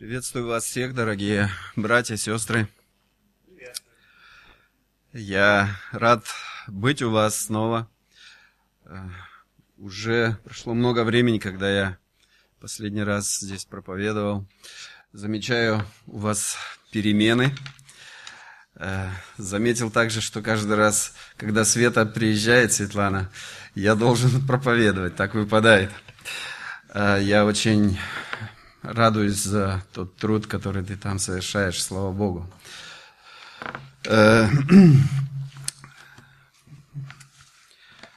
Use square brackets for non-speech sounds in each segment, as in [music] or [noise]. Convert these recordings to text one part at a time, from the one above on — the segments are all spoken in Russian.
Приветствую вас всех, дорогие братья, сестры. Я рад быть у вас снова. Э, уже прошло много времени, когда я последний раз здесь проповедовал. Замечаю у вас перемены. Э, заметил также, что каждый раз, когда Света приезжает, Светлана, я должен [laughs] проповедовать, так выпадает. Э, я очень радуюсь за тот труд, который ты там совершаешь, слава Богу. Э, [clears throat]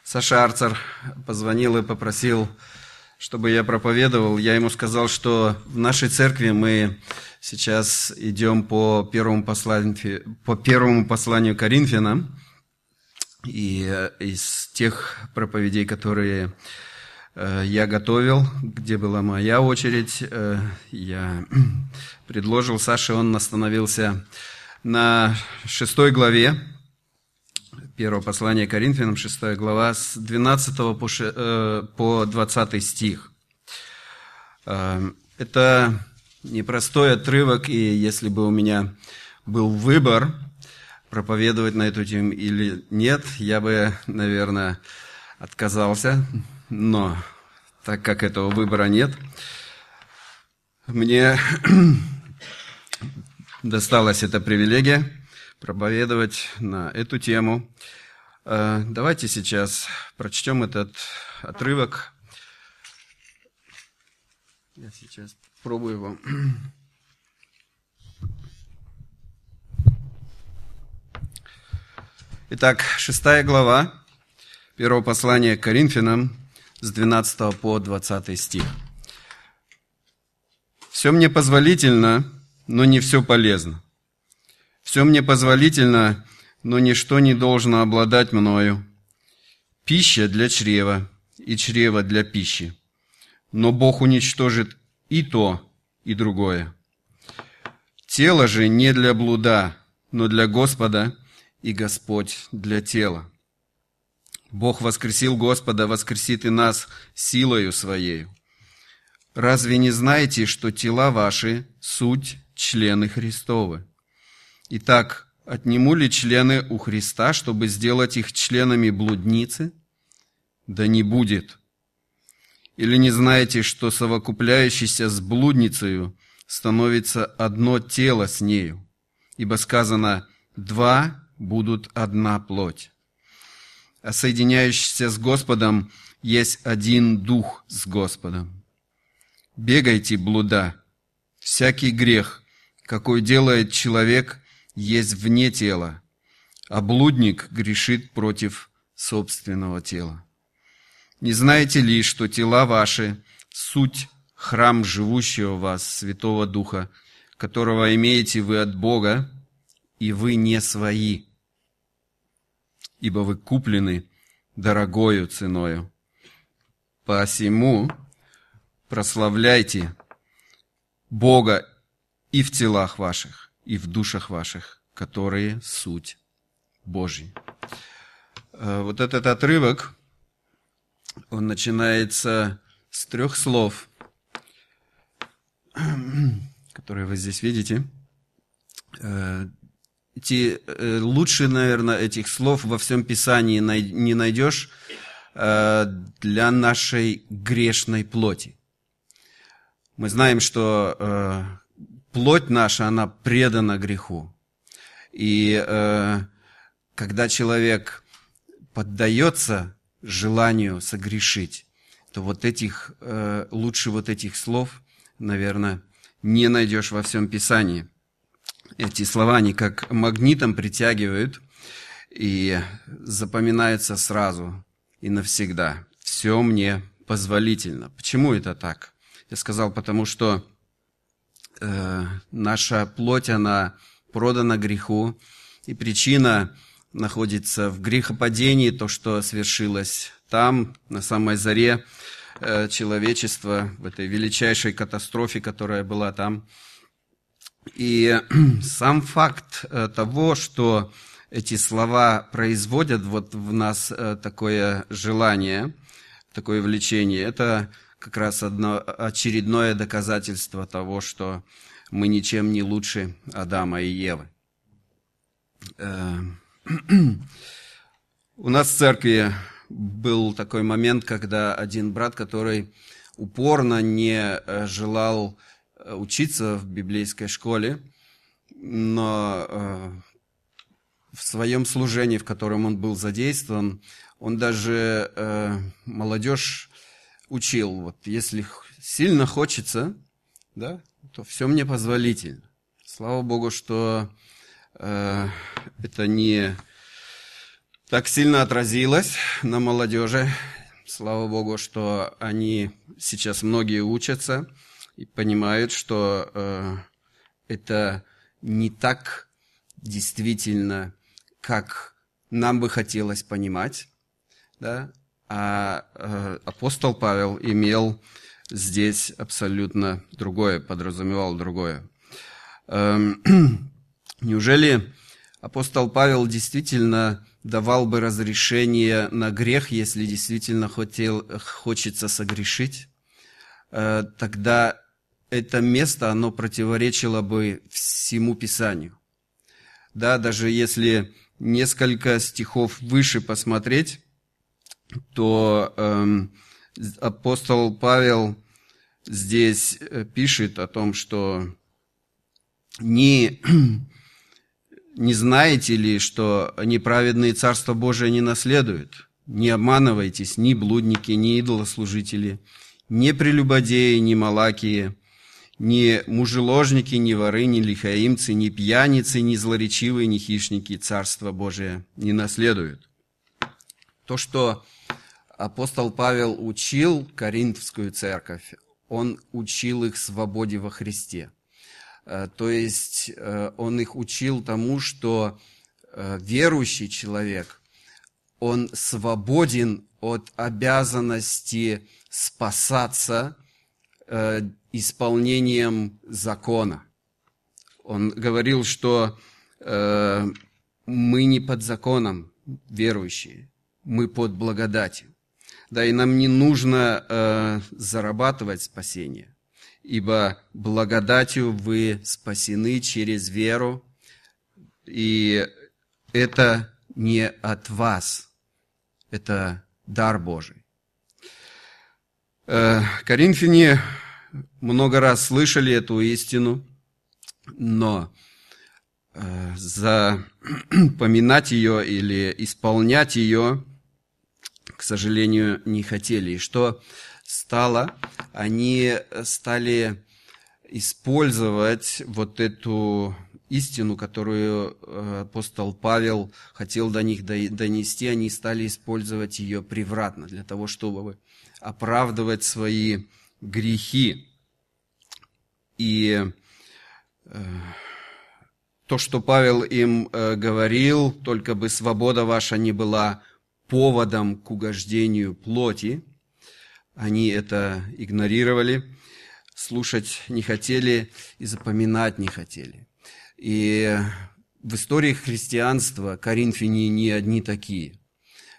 Саша Арцер позвонил и попросил, чтобы я проповедовал. Я ему сказал, что в нашей церкви мы сейчас идем по первому посланию, по первому посланию Коринфянам. И из тех проповедей, которые Э, я готовил, где была моя очередь. Э, я [clears throat] предложил Саше, он остановился на шестой главе, первого послания Коринфянам, шестая глава, с 12 по 20 э, стих. Это непростой отрывок, и если бы у меня был выбор проповедовать на эту тему или нет, я бы, наверное, отказался, но так как этого выбора нет, мне [clears throat] досталась эта привилегия проповедовать на эту тему. Э, давайте сейчас прочтем этот отрывок. Я сейчас пробую его. Итак, шестая глава первого послания к Коринфянам, с 12 по 20 стих. «Все мне позволительно, но не все полезно. Все мне позволительно, но ничто не должно обладать мною. Пища для чрева, и чрево для пищи. Но Бог уничтожит и то, и другое. Тело же не для блуда, но для Господа, и Господь для тела. Бог воскресил Господа, воскресит и нас силою Своею. Разве не знаете, что тела ваши – суть члены Христовы? Итак, отниму ли члены у Христа, чтобы сделать их членами блудницы? Да не будет. Или не знаете, что совокупляющийся с блудницею становится одно тело с нею? Ибо сказано «два будут одна плоть» соединяющийся с Господом есть один дух с Господом. Бегайте, блуда. Всякий грех, какой делает человек, есть вне тела, а блудник грешит против собственного тела. Не знаете ли, что тела ваши – суть храм живущего в вас Святого Духа, которого имеете вы от Бога, и вы не свои – ибо вы куплены дорогою ценою. Посему прославляйте Бога и в телах ваших, и в душах ваших, которые суть Божьи. Э, вот этот отрывок, он начинается с трех слов, [clears throat] которые вы здесь видите. Эти, э, лучше, наверное, этих слов во всем Писании не найдешь э, для нашей грешной плоти. Мы знаем, что э, плоть наша, она предана греху. И когда человек поддается желанию согрешить, то вот этих, лучше вот этих слов, наверное, не найдешь во всем Писании эти слова, они как магнитом притягивают и запоминаются сразу и навсегда. Все мне позволительно. Почему это так? Я сказал, потому что э, наша плоть, она продана греху, и причина находится в грехопадении, то, что свершилось там, на самой заре э, человечества, в этой величайшей катастрофе, которая была там – и [clears throat] сам факт э, того, что эти слова производят вот в нас э, такое желание, такое влечение, это как раз одно, очередное доказательство того, что мы ничем не лучше Адама и Евы. Э, [clears throat] у нас в церкви был такой момент, когда один брат, который упорно не желал учиться в библейской школе, но в своем служении, в котором он был задействован, он даже молодежь учил, вот если сильно хочется, да, то все мне позволительно. Слава Богу, что э, это не так сильно отразилось на молодежи. Слава Богу, что они сейчас многие учатся и понимают, что э, это не так действительно, как нам бы хотелось понимать, да, а э, апостол Павел имел здесь абсолютно другое, подразумевал другое. Эм, [clears throat] неужели апостол Павел действительно давал бы разрешение на грех, если действительно хотел, хочется согрешить? Э, тогда это место, оно противоречило бы всему Писанию. Да, даже если несколько стихов выше посмотреть, то эм, апостол Павел здесь э, пишет о том, что не, [clears throat] не знаете ли, что неправедные Царство Божие не наследуют? Не обманывайтесь, ни блудники, ни идолослужители, ни прелюбодеи, ни малакии, ни мужеложники, ни воры, ни лихаимцы, ни пьяницы, ни злоречивые, ни хищники Царство Божие не наследуют. То, что апостол Павел учил Коринфскую церковь, он учил их свободе во Христе. Э, то есть э, он их учил тому, что э, верующий человек, он свободен от обязанности спасаться исполнением закона. Он говорил, что мы не под законом верующие, мы под благодатью. Да, и нам не нужно э, зарабатывать спасение, ибо благодатью вы спасены через веру, и это не от вас, это дар Божий. Э, Коринфяне много раз слышали эту истину, но э, запоминать [clears throat] ее или исполнять ее к сожалению, не хотели. И что стало? Они стали использовать вот эту истину, которую э, апостол Павел хотел до них донести, они стали использовать ее превратно для того, чтобы оправдывать свои грехи. И э, то, что Павел им э, говорил, только бы свобода ваша не была поводом к угождению плоти. Они это игнорировали, слушать не хотели и запоминать не хотели. И в истории христианства коринфяне не одни такие.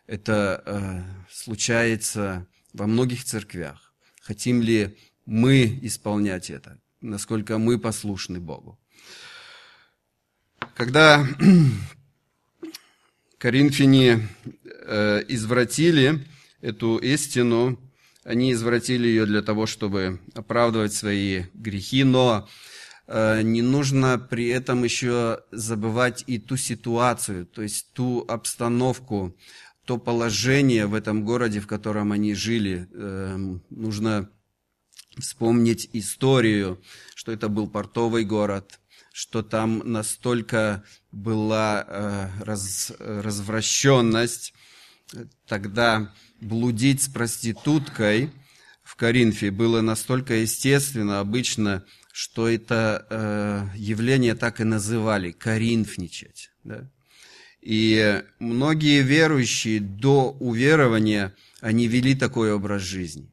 Это э, случается во многих церквях. Хотим ли мы исполнять это? Насколько мы послушны Богу? Когда [clears throat] коринфяне э, извратили эту истину, они извратили ее для того, чтобы оправдывать свои грехи, но э, не нужно при этом еще забывать и ту ситуацию, то есть ту обстановку, то положение в этом городе, в котором они жили. Э, нужно вспомнить историю, что это был портовый город, что там настолько была э, раз, развращенность, тогда блудить с проституткой в Коринфе было настолько естественно, обычно, что это э, явление так и называли – коринфничать. Да? И многие верующие до уверования, они вели такой образ жизни.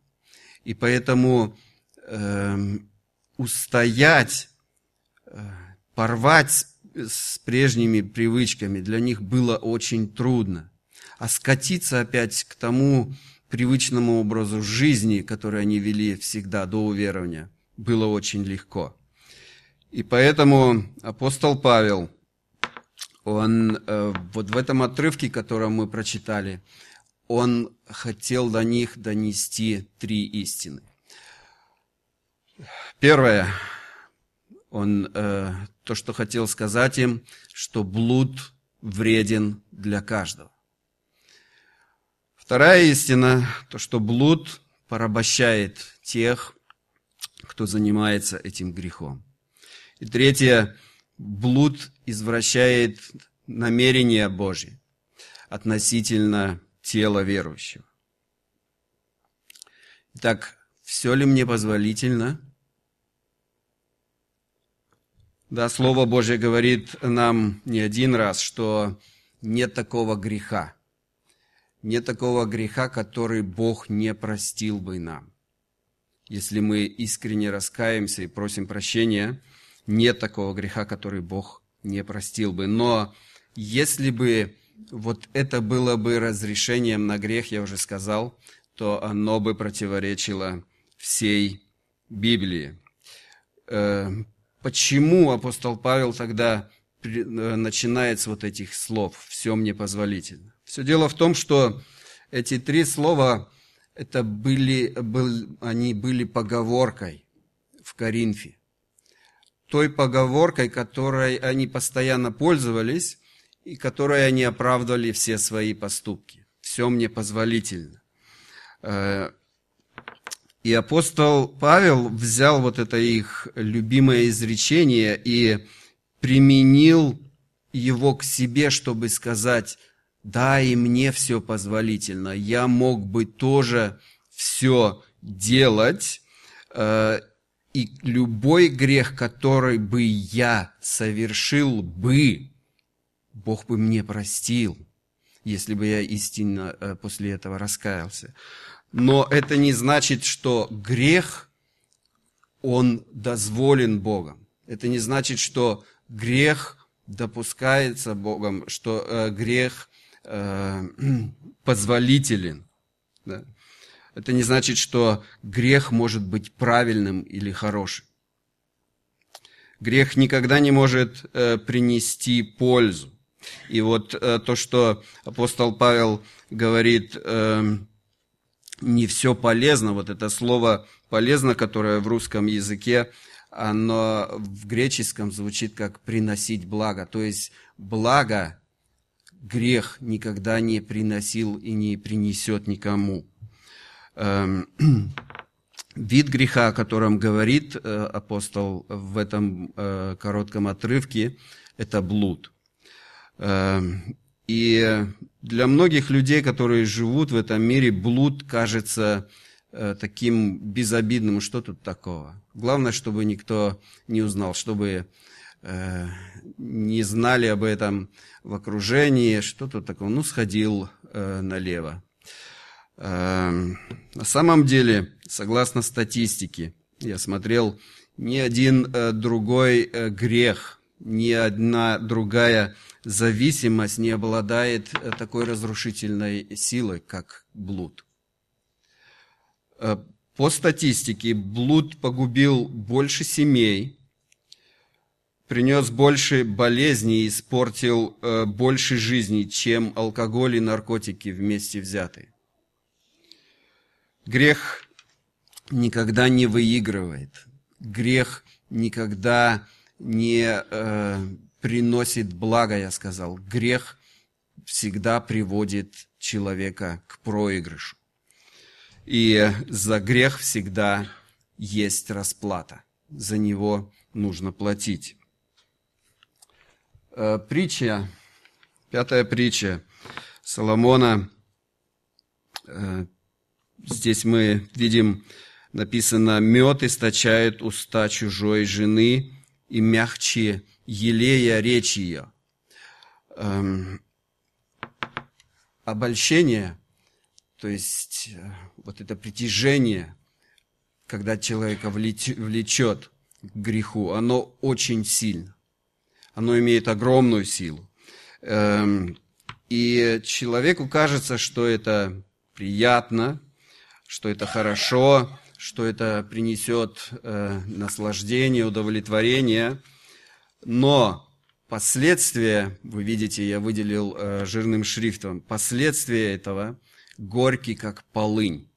И поэтому э, устоять, порвать с прежними привычками для них было очень трудно. А скатиться опять к тому привычному образу жизни, который они вели всегда до уверования, было очень легко. И поэтому апостол Павел, он э, вот в этом отрывке, который мы прочитали, он хотел до них донести три истины. Первое, он э, то, что хотел сказать им, что блуд вреден для каждого. Вторая истина, то, что блуд порабощает тех, кто занимается этим грехом. И третье, блуд извращает намерения Божьи относительно тела верующего. Итак, все ли мне позволительно? Да, Слово Божье говорит нам не один раз, что нет такого греха. Нет такого греха, который Бог не простил бы нам. Если мы искренне раскаемся и просим прощения, нет такого греха, который Бог не простил бы. Но если бы вот это было бы разрешением на грех, я уже сказал, то оно бы противоречило всей Библии. Э, почему апостол Павел тогда э, начинает с вот этих слов «все мне позволительно»? Все дело в том, что эти три слова, это были, был, они были поговоркой в Коринфе. Той поговоркой, которой они постоянно пользовались, и которой они оправдывали все свои поступки. Все мне позволительно. Э, и апостол Павел взял вот это их любимое изречение и применил его к себе, чтобы сказать, да, и мне все позволительно, я мог бы тоже все делать, э, и любой грех, который бы я совершил бы, Бог бы мне простил, если бы я истинно э, после этого раскаялся. Но это не значит, что грех, он дозволен Богом. Это не значит, что грех допускается Богом, что э, грех э, [clears throat] позволителен. Да? Это не значит, что грех может быть правильным или хорошим. Грех никогда не может э, принести пользу. И вот э, то, что апостол Павел говорит, э, не все полезно, вот это слово полезно, которое в русском языке, оно в греческом звучит как приносить благо. То есть благо грех никогда не приносил и не принесет никому. Эм, [clears throat] вид греха, о котором говорит э, апостол в этом э, коротком отрывке, это блуд. Эм, и для многих людей, которые живут в этом мире, блуд кажется э, таким безобидным. Что тут такого? Главное, чтобы никто не узнал, чтобы не знали об этом в окружении. Что тут такого? Ну, сходил налево. Эм, на самом деле, согласно статистике, я смотрел, ни один другой грех, ни одна другая зависимость не обладает э, такой разрушительной силой, как блуд. Э, по статистике, блуд погубил больше семей, принес больше болезней и испортил э, больше жизней, чем алкоголь и наркотики вместе взятые. Грех никогда не выигрывает. Грех никогда не приносит благо, я сказал. Грех всегда приводит человека к проигрышу. И за грех всегда есть расплата. За него нужно платить. Э, притча, пятая притча Соломона. Э, здесь мы видим написано, мед источает уста чужой жены, и мягче елея речь ее. Эм, обольщение, то есть э, вот это притяжение, когда человека влечет к греху, оно очень сильно. Оно имеет огромную силу. Эм, и человеку кажется, что это приятно, что это хорошо, что это принесет э, наслаждение, удовлетворение. Но последствия, вы видите, я выделил э, жирным шрифтом, последствия этого горький, как полынь,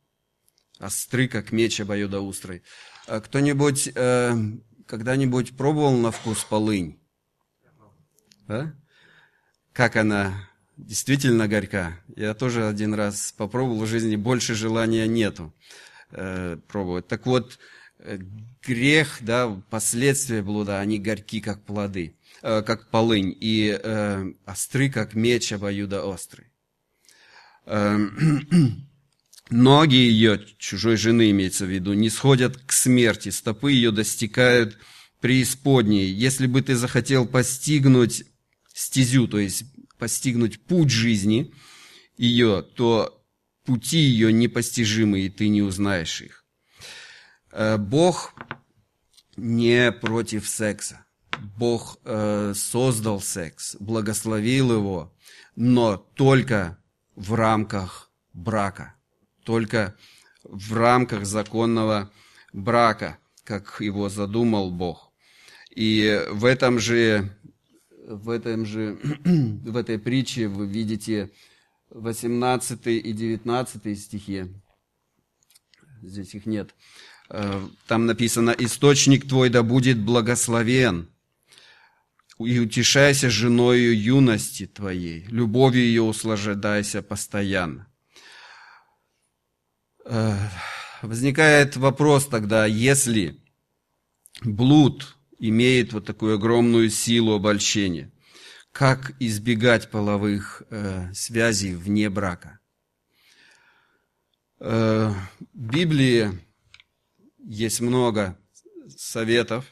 остры, как меч обоюдоострый. А кто-нибудь э, когда-нибудь пробовал на вкус полынь? Да? Как она действительно горька? Я тоже один раз попробовал в жизни, больше желания нету э, пробовать. Так вот, э, грех, да, последствия блуда, они горьки, как плоды, э, как полынь, и э, остры, как меч обоюдоострый. Э, [clears throat] ноги ее, чужой жены имеется в виду, не сходят к смерти, стопы ее достигают преисподней. Если бы ты захотел постигнуть стезю, то есть постигнуть путь жизни ее, то пути ее непостижимы, и ты не узнаешь их. Э, Бог не против секса. Бог э, создал секс, благословил его, но только в рамках брака, только в рамках законного брака, как его задумал Бог. И в этом же, в этом же, [clears throat] в этой притче вы видите 18 и 19 стихи. Здесь их нет. Э, там написано, «Источник твой да будет благословен, и утешайся женою юности твоей, любовью ее услаждайся постоянно». Э, возникает вопрос тогда, если блуд имеет вот такую огромную силу обольщения, как избегать половых э, связей вне брака. Э, в Библии есть много советов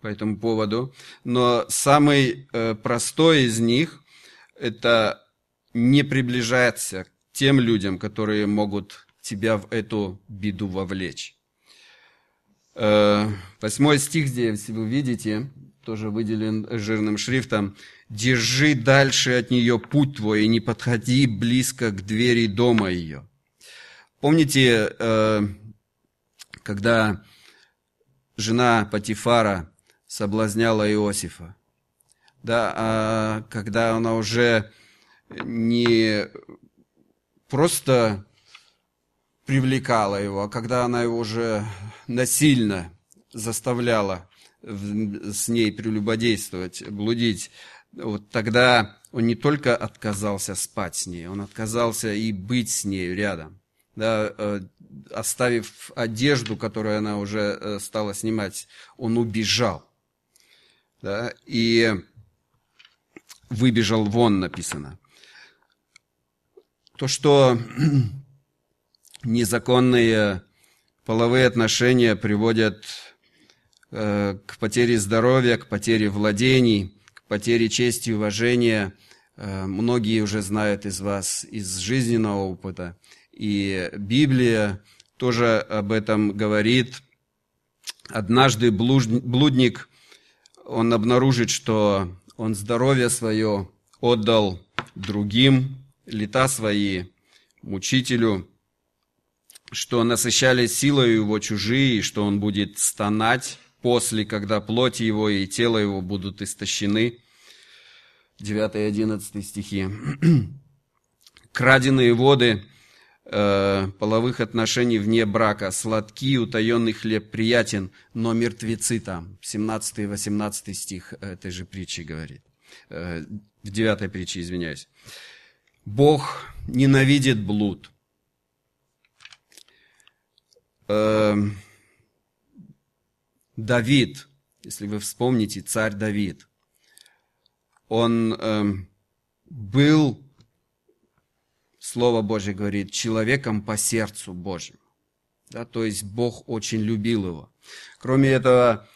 по этому поводу, но самый э, простой из них – это не приближаться к тем людям, которые могут тебя в эту беду вовлечь. Э, восьмой стих здесь вы видите – тоже выделен жирным шрифтом, «Держи дальше от нее путь твой и не подходи близко к двери дома ее». Помните, э, когда жена Патифара соблазняла Иосифа, да, а когда она уже не просто привлекала его, а когда она его уже насильно заставляла с ней прелюбодействовать, блудить, вот тогда он не только отказался спать с ней, он отказался и быть с ней рядом. Да, э, оставив одежду, которую она уже э, стала снимать, он убежал. Да, и выбежал вон, написано. То, что незаконные половые отношения приводят Э, к потере здоровья, к потере владений, к потере чести и уважения. Э, многие уже знают из вас из жизненного опыта. И Библия тоже об этом говорит. Однажды блудник, он обнаружит, что он здоровье свое отдал другим, лета свои мучителю, что насыщались силой его чужие, что он будет стонать, после, когда плоть его и тело его будут истощены. 9 и 11 стихи. [clears throat] Краденые воды э, половых отношений вне брака, сладкий, утаенный хлеб приятен, но мертвецы там. 17 и 18 стих этой же притчи говорит. Э, в 9 притче, извиняюсь. Бог ненавидит блуд. Э, Давид, если вы вспомните, царь Давид, он э, был, Слово Божье говорит, человеком по сердцу Божьему. Да, то есть Бог очень любил его. Кроме этого,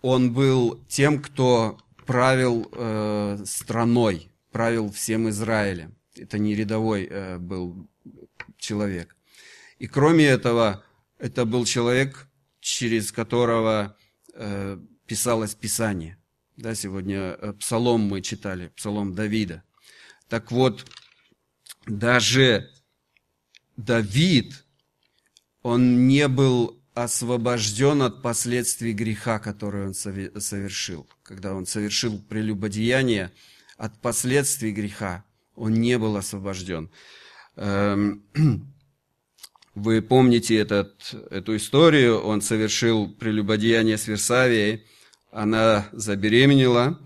он был тем, кто правил э, страной, правил всем Израилем. Это не рядовой э, был человек. И кроме этого, это был человек, через которого Э, писалось Писание. Да, сегодня э, псалом мы читали, псалом Давида. Так вот, даже Давид, он не был освобожден от последствий греха, который он совершил. Когда он совершил прелюбодеяние, от последствий греха он не был освобожден. [clears throat] Вы помните этот, эту историю, он совершил прелюбодеяние с Версавией, она забеременела,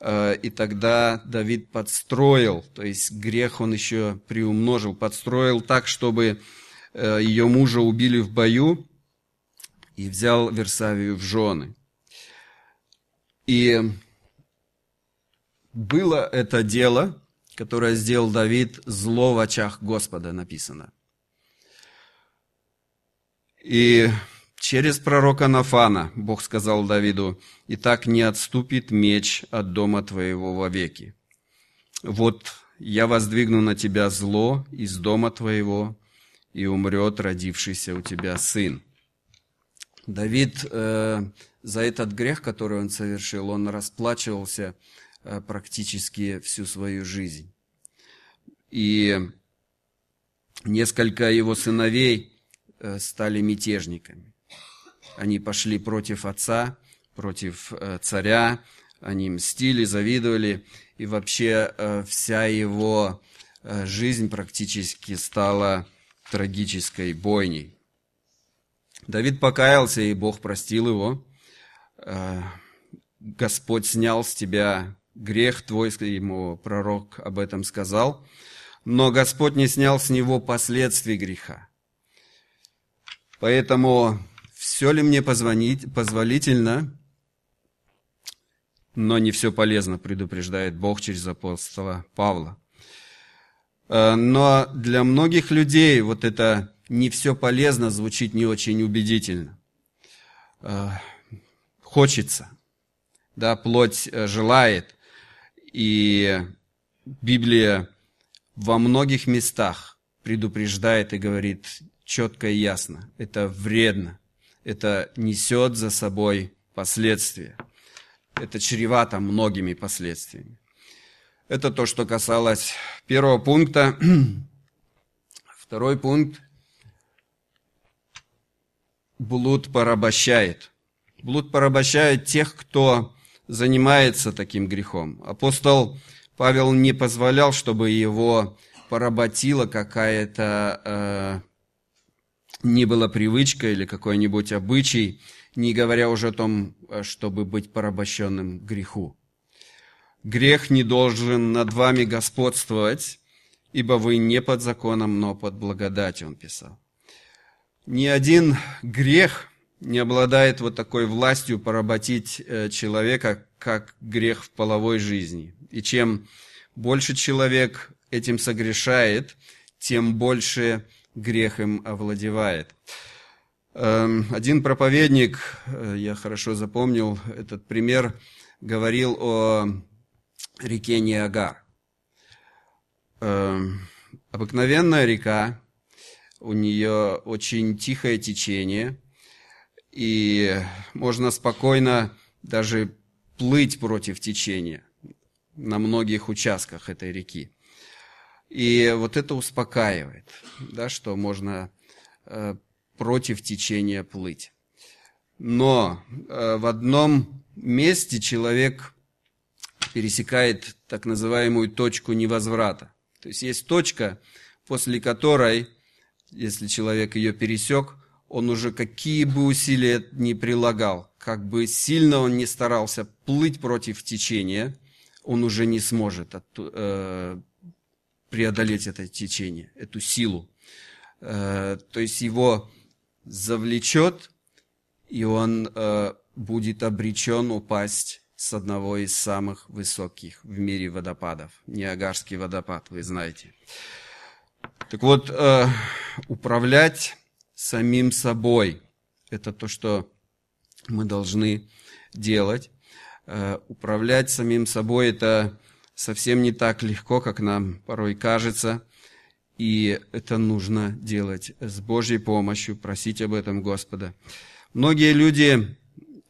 э, и тогда Давид подстроил, то есть грех он еще приумножил, подстроил так, чтобы э, ее мужа убили в бою, и взял Версавию в жены. И было это дело, которое сделал Давид, зло в очах Господа написано. И через пророка Нафана Бог сказал Давиду, «И так не отступит меч от дома твоего вовеки. Вот я воздвигну на тебя зло из дома твоего, и умрет родившийся у тебя сын». Давид э, за этот грех, который он совершил, он расплачивался э, практически всю свою жизнь. И несколько его сыновей стали мятежниками. Они пошли против отца, против э, царя, они мстили, завидовали, и вообще э, вся его э, жизнь практически стала трагической бойней. Давид покаялся, и Бог простил его. Э, Господь снял с тебя грех твой, ему пророк об этом сказал, но Господь не снял с него последствий греха. Поэтому все ли мне позвонить, позволительно, но не все полезно, предупреждает Бог через апостола Павла. Э, но для многих людей вот это не все полезно, звучит не очень убедительно. Э, хочется, да, плоть э, желает, и Библия во многих местах предупреждает и говорит четко и ясно, это вредно, это несет за собой последствия, это чревато многими последствиями. Это то, что касалось первого пункта. [clears throat] Второй пункт блуд порабощает. Блуд порабощает тех, кто занимается таким грехом. Апостол Павел не позволял, чтобы его поработила какая-то э, не была привычка или какой-нибудь обычай, не говоря уже о том, чтобы быть порабощенным греху. Грех не должен над вами господствовать, ибо вы не под законом, но под благодатью, он писал. Ни один грех не обладает вот такой властью поработить э, человека, как грех в половой жизни. И чем больше человек этим согрешает, тем больше грех им овладевает. Эм, один проповедник, э, я хорошо запомнил этот пример, говорил о реке Ниагар. Эм, обыкновенная река, у нее очень тихое течение, и можно спокойно даже плыть против течения на многих участках этой реки. И вот это успокаивает, да, что можно э, против течения плыть. Но э, в одном месте человек пересекает так называемую точку невозврата. То есть есть точка, после которой если человек ее пересек, он уже какие бы усилия ни прилагал, как бы сильно он не старался плыть против течения, он уже не сможет от, э, преодолеть это течение, эту силу. Э, то есть его завлечет, и он э, будет обречен упасть с одного из самых высоких в мире водопадов. Ниагарский водопад, вы знаете. Так вот, э, управлять самим собой – это то, что мы должны делать. Управлять самим собой – это совсем не так легко, как нам порой кажется. И это нужно делать с Божьей помощью, просить об этом Господа. Многие люди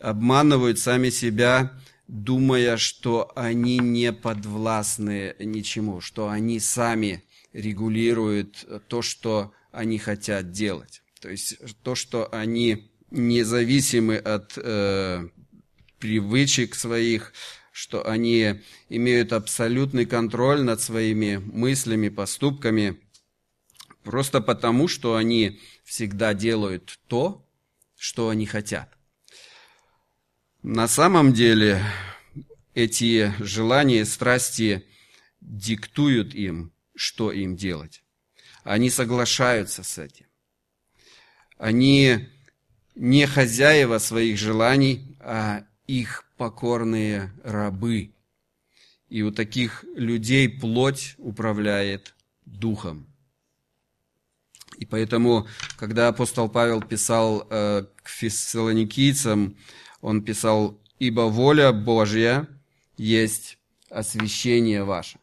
обманывают сами себя, думая, что они не подвластны ничему, что они сами регулирует то, что они хотят делать. То есть то, что они независимы от э, привычек своих, что они имеют абсолютный контроль над своими мыслями, поступками, просто потому, что они всегда делают то, что они хотят. На самом деле эти желания, страсти диктуют им, что им делать. Они соглашаются с этим. Они не хозяева своих желаний, а их покорные рабы. И у таких людей плоть управляет духом. И поэтому, когда апостол Павел писал э, к фессалоникийцам, он писал, «Ибо воля Божья есть освящение ваше»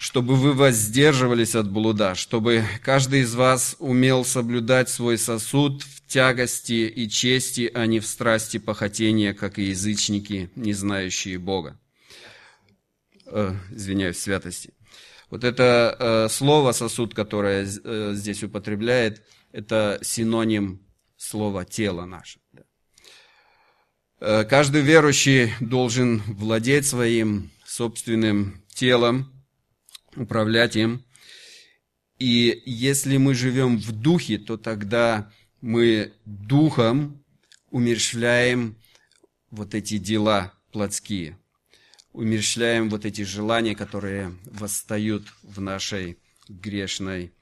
чтобы вы воздерживались от блуда, чтобы каждый из вас умел соблюдать свой сосуд в тягости и чести, а не в страсти похотения, как и язычники, не знающие Бога. Э, извиняюсь, святости. Вот это э, слово «сосуд», которое э, здесь употребляет, это синоним слова «тело наше». Э, каждый верующий должен владеть своим собственным телом, управлять им. И если мы живем в духе, то тогда мы духом умерщвляем вот эти дела плотские, умерщвляем вот эти желания, которые восстают в нашей грешной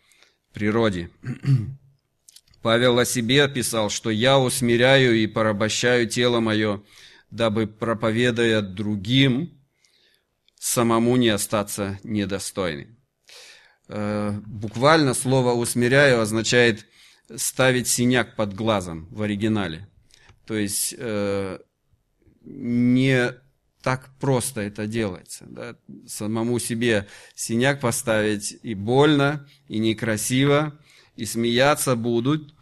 природе. [clears throat] Павел о себе писал, что «я усмиряю и порабощаю тело мое, дабы, проповедуя другим, самому не остаться недостойным». Э, буквально слово «усмиряю» означает ставить синяк под глазом в оригинале. То есть э, не так просто это делается. Да? Самому себе синяк поставить и больно, и некрасиво, и смеяться будут.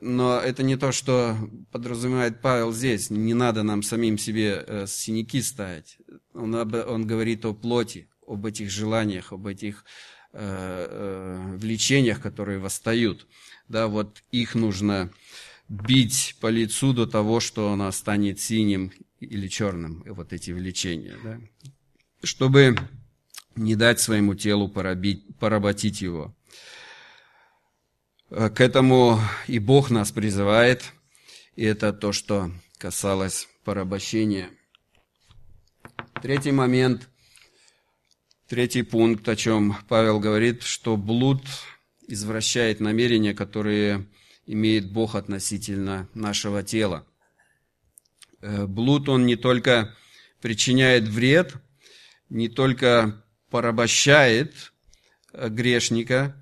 Но это не то, что подразумевает Павел здесь. Не надо нам самим себе э, синяки ставить. Он, он говорит о плоти, об этих желаниях, об этих э, э, влечениях, которые восстают да, вот их нужно бить по лицу до того, что оно станет синим или черным, вот эти влечения, да, чтобы не дать своему телу поробить, поработить его. К этому и Бог нас призывает, и это то, что касалось порабощения. Третий момент, третий пункт, о чем Павел говорит, что блуд извращает намерения, которые имеет Бог относительно нашего тела. Э, блуд, он не только причиняет вред, не только порабощает э, грешника,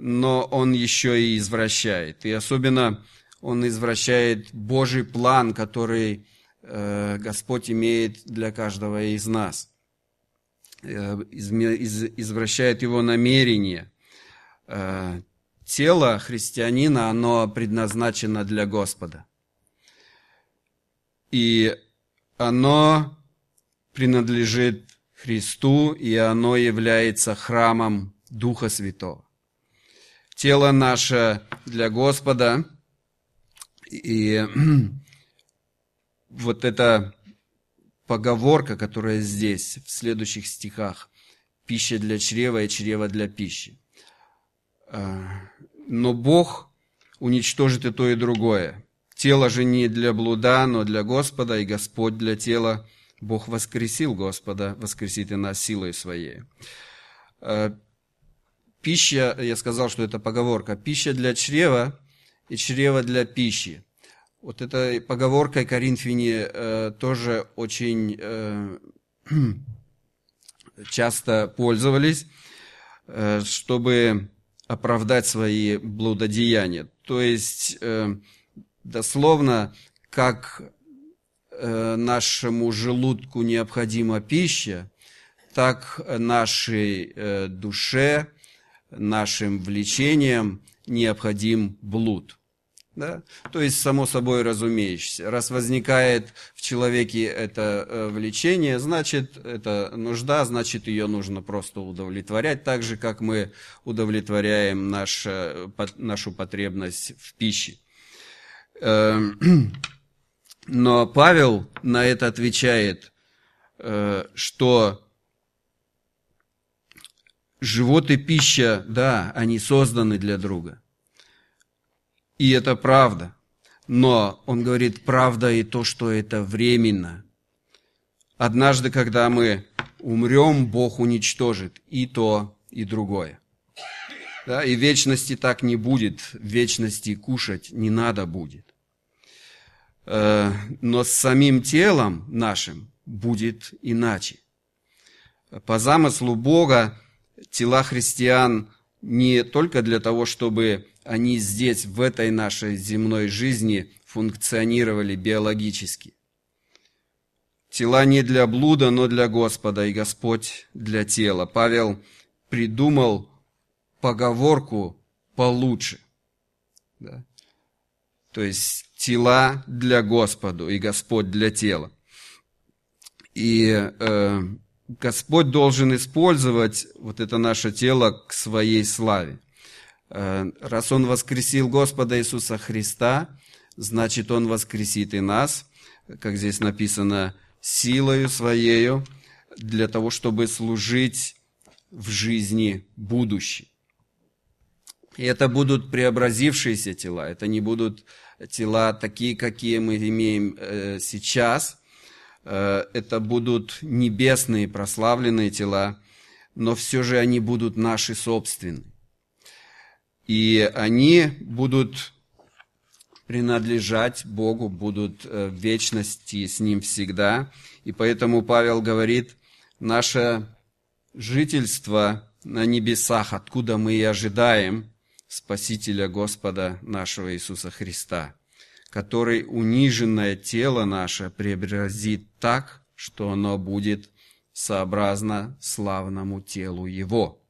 но он еще и извращает. И особенно он извращает Божий план, который э, Господь имеет для каждого из нас. Извращает его намерение – Э, тело христианина, оно предназначено для Господа. И оно принадлежит Христу, и оно является храмом Духа Святого. Тело наше для Господа, и [clears throat] вот эта поговорка, которая здесь, в следующих стихах, пища для чрева и чрева для пищи. А, но Бог уничтожит и то, и другое. Тело же не для блуда, но для Господа, и Господь для тела. Бог воскресил Господа, воскресит и нас силой Своей. Пища, я сказал, что это поговорка, пища для чрева и чрева для пищи. Вот этой поговоркой коринфяне э, тоже очень э, [clears throat] часто пользовались, э, чтобы оправдать свои блудодеяния. То есть, э, дословно, как э, нашему желудку необходима пища, так нашей э, душе, нашим влечениям необходим блуд. Да? То есть, само собой разумеющееся. Раз возникает в человеке это э, влечение, значит, это нужда, значит, ее нужно просто удовлетворять, так же, как мы удовлетворяем наш, э, нашу потребность в пище. Эм, [clears throat] но Павел на это отвечает, э, что живот и пища, да, они созданы для друга – и это правда. Но он говорит, правда и то, что это временно. Однажды, когда мы умрем, Бог уничтожит и то, и другое. Да, и вечности так не будет. Вечности кушать не надо будет. Э, но с самим телом нашим будет иначе. По замыслу Бога тела христиан не только для того, чтобы они здесь, в этой нашей земной жизни, функционировали биологически. Тела не для блуда, но для Господа, и Господь для тела. Павел придумал поговорку получше. Да? То есть тела для Господа, и Господь для тела. И э, Господь должен использовать вот это наше тело к своей славе. Э, раз Он воскресил Господа Иисуса Христа, значит, Он воскресит и нас, как здесь написано, силою Своею, для того, чтобы служить в жизни будущей. И это будут преобразившиеся тела, это не будут тела такие, какие мы имеем э, сейчас, это будут небесные прославленные тела, но все же они будут наши собственные и они будут принадлежать Богу, будут э, в вечности с Ним всегда. И поэтому Павел говорит, наше жительство на небесах, откуда мы и ожидаем Спасителя Господа нашего Иисуса Христа, который униженное тело наше преобразит так, что оно будет сообразно славному телу Его.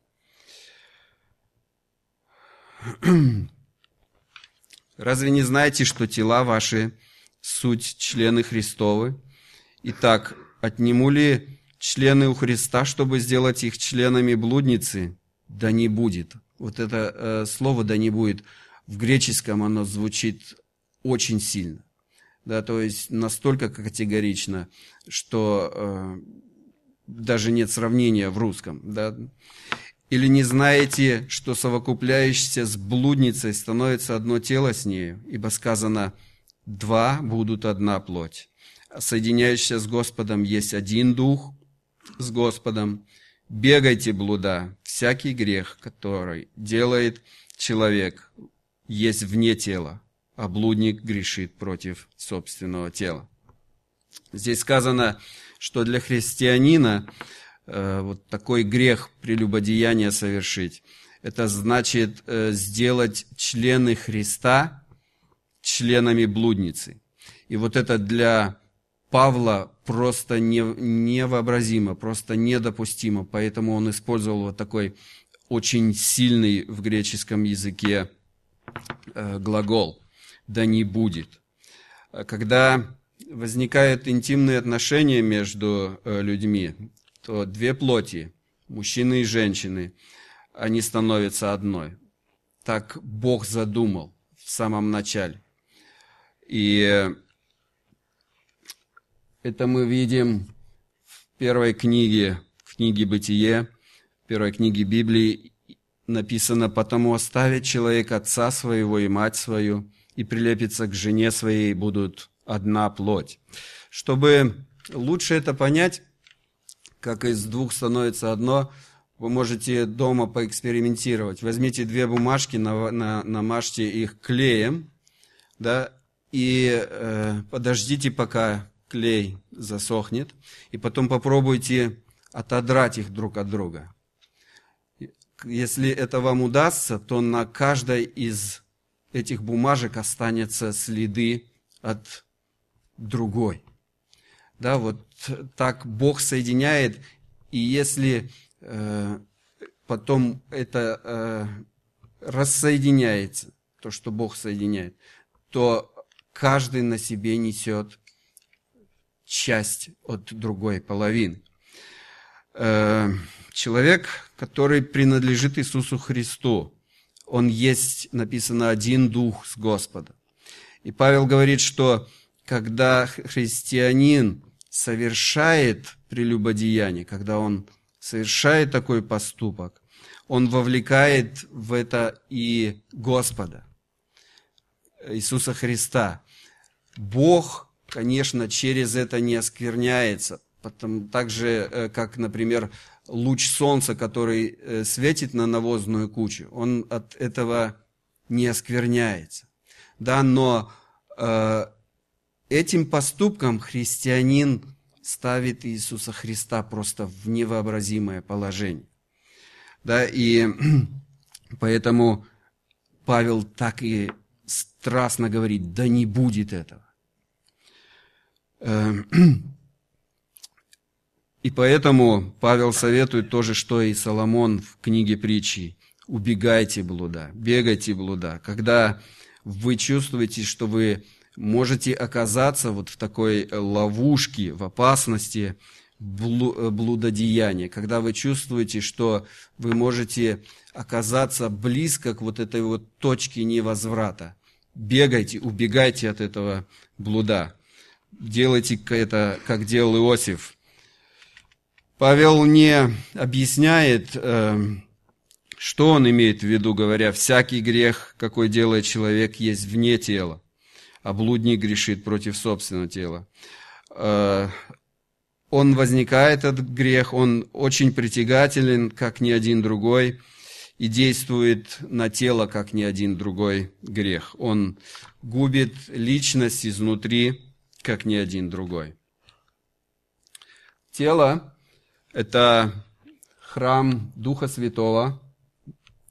[clears throat] Разве не знаете, что тела ваши – суть члены Христовы? Итак, отниму ли члены у Христа, чтобы сделать их членами блудницы? Да не будет. Вот это э, слово «да не будет» в греческом оно звучит очень сильно. Да, то есть настолько категорично, что э, даже нет сравнения в русском. Да. Или не знаете, что совокупляющийся с блудницей становится одно тело с нею? Ибо сказано, два будут одна плоть. Соединяющийся с Господом есть один дух с Господом. Бегайте, блуда, всякий грех, который делает человек, есть вне тела, а блудник грешит против собственного тела. Здесь сказано, что для христианина Э, вот такой грех прелюбодеяния совершить. Это значит э, сделать члены Христа членами блудницы. И вот это для Павла просто не, невообразимо, просто недопустимо. Поэтому он использовал вот такой очень сильный в греческом языке э, глагол «да не будет». Когда возникают интимные отношения между людьми, то две плоти, мужчины и женщины, они становятся одной. Так Бог задумал в самом начале. И это мы видим в первой книге, в книге «Бытие», в первой книге Библии написано «Потому оставит человек отца своего и мать свою, и прилепится к жене своей, будут одна плоть». Чтобы лучше это понять, как из двух становится одно, вы можете дома поэкспериментировать. Возьмите две бумажки, на, на, намажьте их клеем, да, и э, подождите, пока клей засохнет, и потом попробуйте отодрать их друг от друга. Если это вам удастся, то на каждой из этих бумажек останется следы от другой. Да, вот так Бог соединяет, и если э, потом это э, рассоединяется, то, что Бог соединяет, то каждый на себе несет часть от другой половины. Э, человек, который принадлежит Иисусу Христу, он есть, написано, один дух с Господом. И Павел говорит, что когда христианин совершает прелюбодеяние, когда он совершает такой поступок, он вовлекает в это и Господа, Иисуса Христа. Бог, конечно, через это не оскверняется, Потом, так же, э, как, например, луч солнца, который э, светит на навозную кучу, он от этого не оскверняется. Да, но э, этим поступком христианин ставит Иисуса Христа просто в невообразимое положение. Да, и [clears throat] поэтому Павел так и страстно говорит, да не будет этого. [clears throat] И поэтому Павел советует то же, что и Соломон в книге притчи. Убегайте блуда, бегайте блуда. Когда вы чувствуете, что вы можете оказаться вот в такой ловушке, в опасности блудодеяния, когда вы чувствуете, что вы можете оказаться близко к вот этой вот точке невозврата. Бегайте, убегайте от этого блуда. Делайте это, как делал Иосиф – Павел не объясняет, эм, что он имеет в виду, говоря, всякий грех, какой делает человек, есть вне тела, а блудник грешит против собственного тела. Э, он возникает, этот грех, он очень притягателен, как ни один другой, и действует на тело, как ни один другой грех. Он губит личность изнутри, как ни один другой. Тело это храм Духа Святого.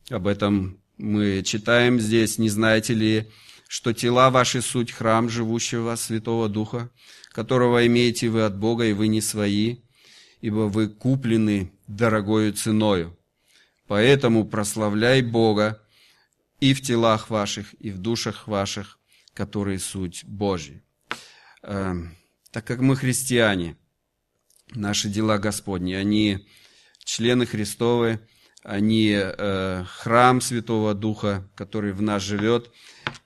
Об этом мы читаем здесь. Не знаете ли, что тела ваши суть храм живущего Святого Духа, которого имеете вы от Бога, и вы не свои, ибо вы куплены дорогою ценою. Поэтому прославляй Бога и в телах ваших, и в душах ваших, которые суть Божьи. Эм, так как мы христиане – наши дела Господни. Они члены Христовы, они э, храм Святого Духа, который в нас живет.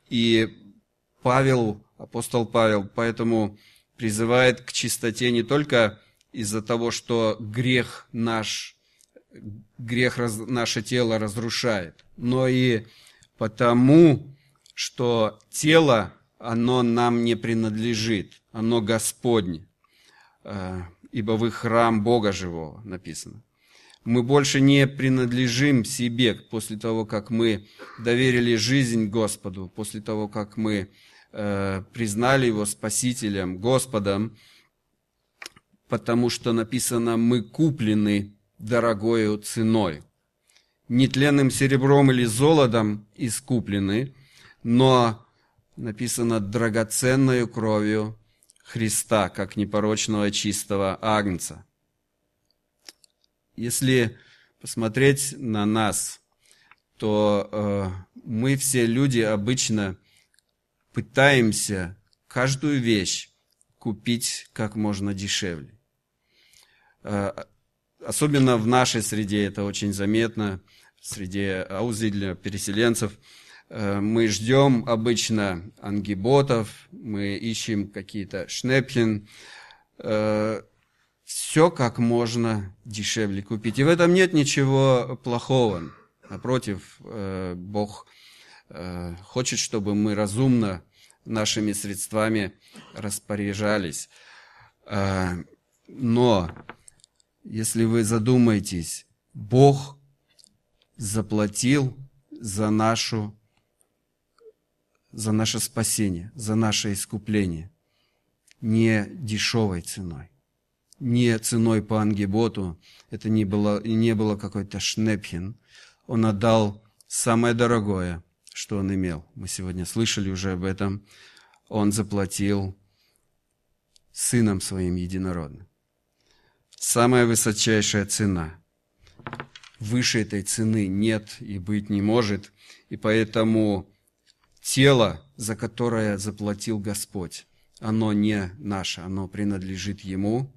И Павел, апостол Павел, поэтому призывает к чистоте не только из-за того, что грех наш, грех раз, наше тело разрушает, но и потому, что тело, оно нам не принадлежит, оно Господне. Ибо вы храм Бога живого, написано. Мы больше не принадлежим себе после того, как мы доверили жизнь Господу, после того, как мы э, признали Его Спасителем, Господом, потому что написано, мы куплены дорогою ценой. Нетленным серебром или золотом искуплены, но написано драгоценную кровью Христа, как непорочного чистого агнца. Если посмотреть на нас, то э, мы все люди обычно пытаемся каждую вещь купить как можно дешевле. Э, особенно в нашей среде это очень заметно, в среде аузидля, переселенцев – мы ждем обычно ангиботов, мы ищем какие-то шнепхен, э, все как можно дешевле купить. И в этом нет ничего плохого. Напротив, э, Бог хочет, чтобы мы разумно нашими средствами распоряжались. Но, если вы задумаетесь, Бог заплатил за нашу за наше спасение, за наше искупление. Не дешевой ценой, не ценой по ангиботу, это не было, не было какой-то шнепхен. Он отдал самое дорогое, что он имел. Мы сегодня слышали уже об этом. Он заплатил сыном своим единородным. Самая высочайшая цена. Выше этой цены нет и быть не может. И поэтому тело, за которое заплатил Господь, оно не наше, оно принадлежит Ему.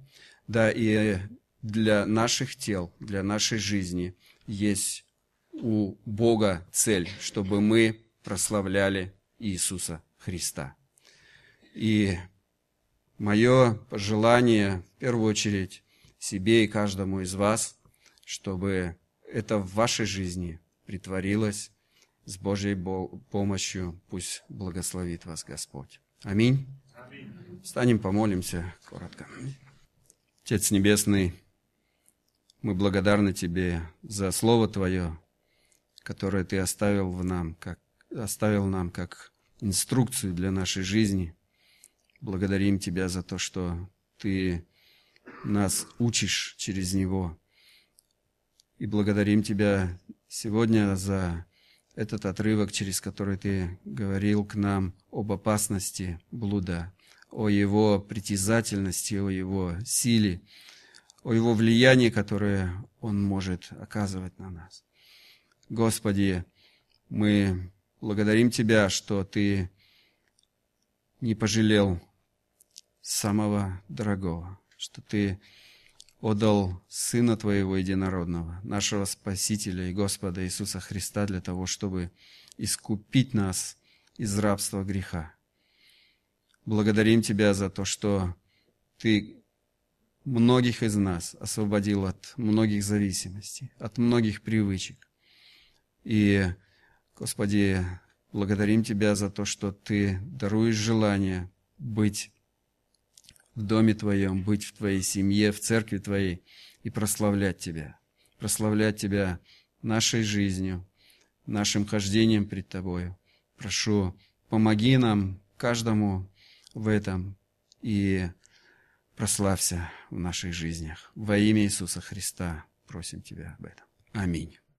Да, и для наших тел, для нашей жизни есть у Бога цель, чтобы мы прославляли Иисуса Христа. И мое пожелание, в первую очередь, себе и каждому из вас, чтобы это в вашей жизни притворилось с Божьей помощью. Пусть благословит вас Господь. Аминь. Аминь. Встанем, помолимся коротко. Отец Небесный, мы благодарны Тебе за Слово Твое, которое Ты оставил, в нам, как, оставил нам как инструкцию для нашей жизни. Благодарим Тебя за то, что Ты нас учишь через него. И благодарим Тебя сегодня за этот отрывок, через который Ты говорил к нам об опасности блуда, о его притязательности, о его силе, о его влиянии, которое он может оказывать на нас. Господи, мы благодарим Тебя, что Ты не пожалел самого дорогого, что Ты отдал Сына Твоего Единородного, нашего Спасителя и Господа Иисуса Христа для того, чтобы искупить нас из рабства греха. Благодарим Тебя за то, что Ты многих из нас освободил от многих зависимостей, от многих привычек. И, Господи, благодарим Тебя за то, что Ты даруешь желание быть в доме Твоем, быть в Твоей семье, в церкви Твоей и прославлять Тебя. Прославлять Тебя нашей жизнью, нашим хождением пред Тобою. Прошу, помоги нам, каждому в этом, и прославься в наших жизнях. Во имя Иисуса Христа просим Тебя об этом. Аминь.